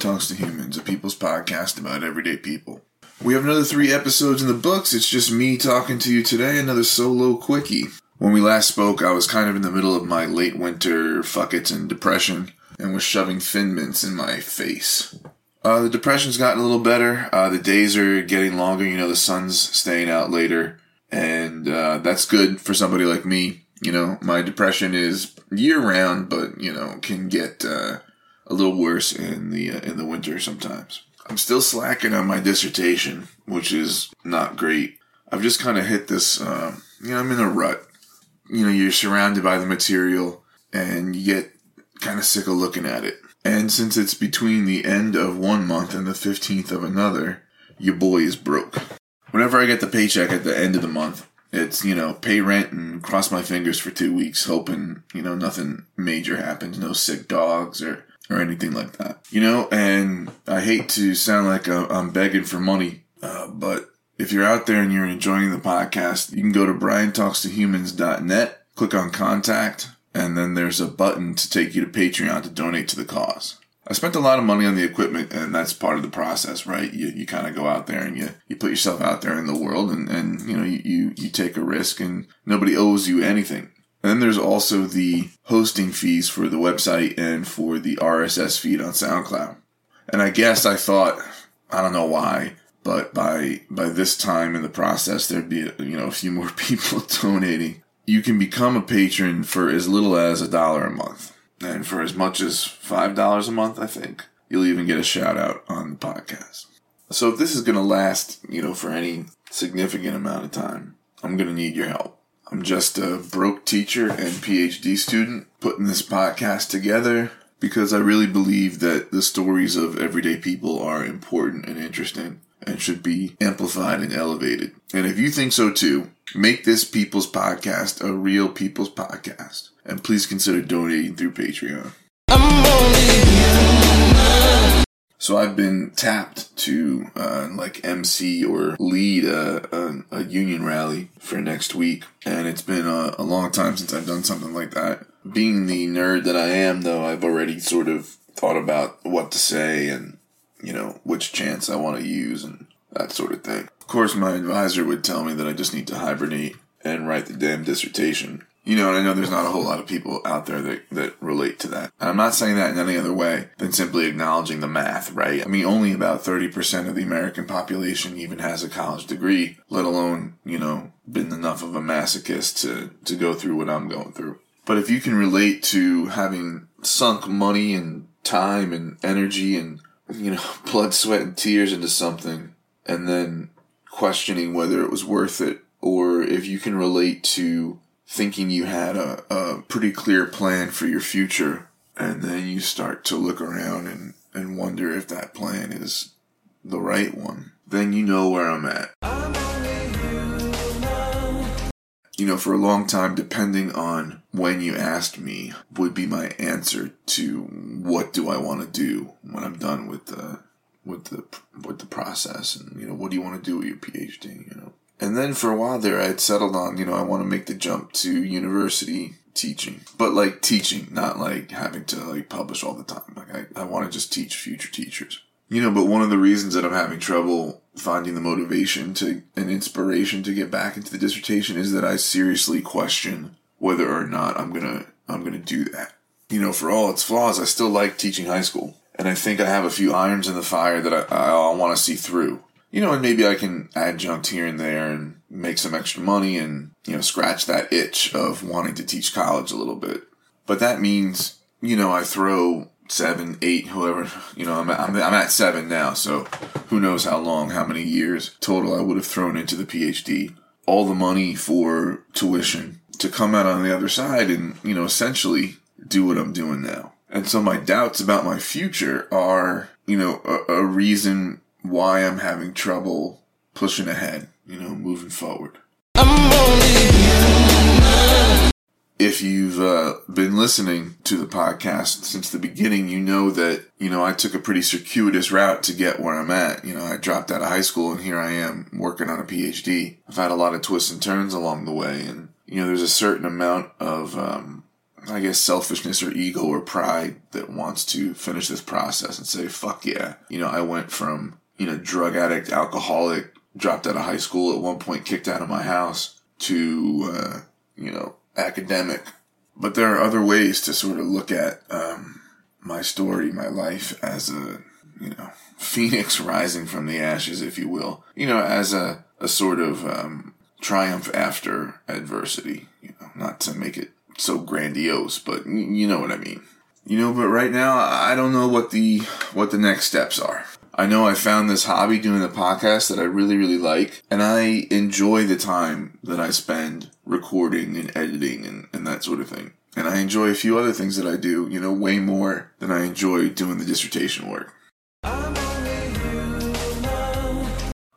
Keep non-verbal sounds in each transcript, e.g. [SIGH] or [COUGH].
Talks to Humans, a people's podcast about everyday people. We have another three episodes in the books. It's just me talking to you today, another solo quickie. When we last spoke, I was kind of in the middle of my late winter fuck it and depression and was shoving thin mints in my face. Uh, the depression's gotten a little better. Uh, the days are getting longer. You know, the sun's staying out later. And uh, that's good for somebody like me. You know, my depression is year round, but, you know, can get uh, a little worse in the, uh, in the winter sometimes. I'm still slacking on my dissertation, which is not great. I've just kind of hit this, uh, you know, I'm in a rut you know, you're surrounded by the material and you get kind of sick of looking at it. And since it's between the end of one month and the 15th of another, your boy is broke. Whenever I get the paycheck at the end of the month, it's, you know, pay rent and cross my fingers for two weeks, hoping, you know, nothing major happens, no sick dogs or, or anything like that. You know, and I hate to sound like I'm begging for money, uh, but if you're out there and you're enjoying the podcast, you can go to briantalkstohumans.net, click on contact, and then there's a button to take you to Patreon to donate to the cause. I spent a lot of money on the equipment, and that's part of the process, right? You, you kind of go out there and you, you put yourself out there in the world, and, and you know, you, you, you take a risk, and nobody owes you anything. And then there's also the hosting fees for the website and for the RSS feed on SoundCloud. And I guess I thought, I don't know why, but by by this time in the process there'd be you know a few more [LAUGHS] people donating. You can become a patron for as little as a dollar a month. And for as much as five dollars a month i think you'll even get a shout out on the podcast. So if this is going to last you know for any significant amount of time i'm going to need your help i'm just a broke teacher and phd student putting this podcast together because i really believe that the stories of everyday people are important and interesting and should be amplified and elevated. And if you think so too, make this People's Podcast a real People's Podcast. And please consider donating through Patreon. So I've been tapped to uh, like MC or lead a, a, a, union rally for next week, and it's been a, a long time since I've done something like that. Being the nerd that I am, though, I've already sort of thought about what to say and you know, which chance I want to use and that sort of thing. Of course, my advisor would tell me that I just need to hibernate and write the damn dissertation. You know, and I know there's not a whole lot of people out there that, that relate to that. And I'm not saying that in any other way than simply acknowledging the math, right? I mean, only about 30% of the American population even has a college degree, let alone, you know, been enough of a masochist to, to go through what I'm going through. But if you can relate to having sunk money and time and energy and you know, [LAUGHS] blood, sweat, and tears into something and then questioning whether it was worth it or if you can relate to thinking you had a, a pretty clear plan for your future. And then you start to look around and, and wonder if that plan is the right one, then you know where I'm at. You know, for a long time, depending on when you asked me, would be my answer to what do I want to do when I'm done with the with the with the process, and you know, what do you want to do with your PhD, you know. And then for a while there, I had settled on, you know, I want to make the jump to university teaching, but like teaching, not like having to like publish all the time. Like I, I want to just teach future teachers. You know, but one of the reasons that I'm having trouble finding the motivation to and inspiration to get back into the dissertation is that I seriously question whether or not I'm gonna I'm gonna do that. You know, for all its flaws, I still like teaching high school, and I think I have a few irons in the fire that I, I, I want to see through. You know, and maybe I can adjunct here and there and make some extra money and you know scratch that itch of wanting to teach college a little bit. But that means you know I throw seven, eight, whoever, you know, I'm, I'm, I'm at seven now, so who knows how long, how many years total I would have thrown into the PhD. All the money for tuition to come out on the other side and, you know, essentially do what I'm doing now. And so my doubts about my future are, you know, a, a reason why I'm having trouble pushing ahead, you know, moving forward if you've uh, been listening to the podcast since the beginning, you know that, you know, I took a pretty circuitous route to get where I'm at. You know, I dropped out of high school and here I am working on a PhD. I've had a lot of twists and turns along the way and, you know, there's a certain amount of, um, I guess, selfishness or ego or pride that wants to finish this process and say, fuck yeah. You know, I went from, you know, drug addict, alcoholic, dropped out of high school at one point, kicked out of my house to, uh, you know, academic. But there are other ways to sort of look at, um, my story, my life as a, you know, phoenix [LAUGHS] rising from the ashes, if you will, you know, as a, a sort of, um, triumph after adversity, you know, not to make it so grandiose, but you know what I mean. You know, but right now I don't know what the what the next steps are. I know I found this hobby doing the podcast that I really really like, and I enjoy the time that I spend recording and editing and, and that sort of thing. And I enjoy a few other things that I do, you know, way more than I enjoy doing the dissertation work.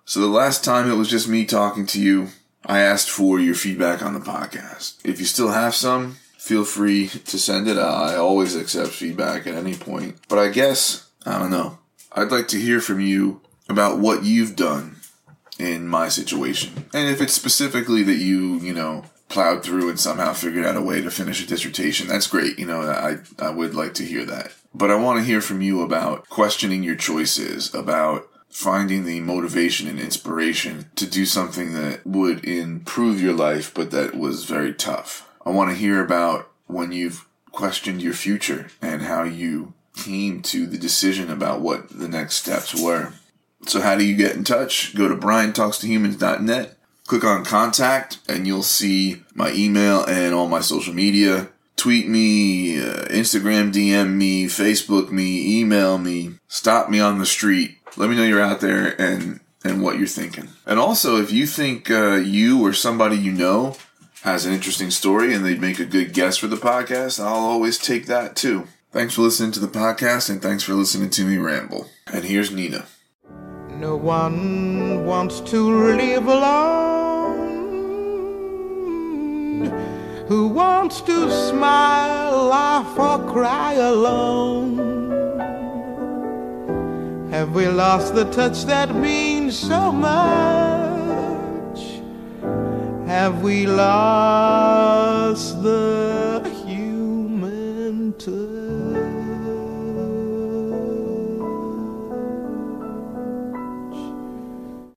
So the last time it was just me talking to you, I asked for your feedback on the podcast. If you still have some, feel free to send it. I always accept feedback at any point. But I guess, I don't know. I'd like to hear from you about what you've done in my situation. And if it's specifically that you, you know, plowed through and somehow figured out a way to finish a dissertation, that's great. You know, I, I would like to hear that. But I want to hear from you about questioning your choices, about finding the motivation and inspiration to do something that would improve your life, but that was very tough. I want to hear about when you've questioned your future and how you came to the decision about what the next steps were. So, how do you get in touch? Go to briantalkstohumans.net, click on contact, and you'll see my email and all my social media. Tweet me, uh, Instagram DM me, Facebook me, email me, stop me on the street let me know you're out there and and what you're thinking. And also, if you think uh, you or somebody you know has an interesting story and they'd make a good guest for the podcast, I'll always take that too. Thanks for listening to the podcast and thanks for listening to me ramble. And here's Nina. No one wants to live alone. Who wants to smile, laugh, or cry alone? Have we lost the touch that means so much? Have we lost the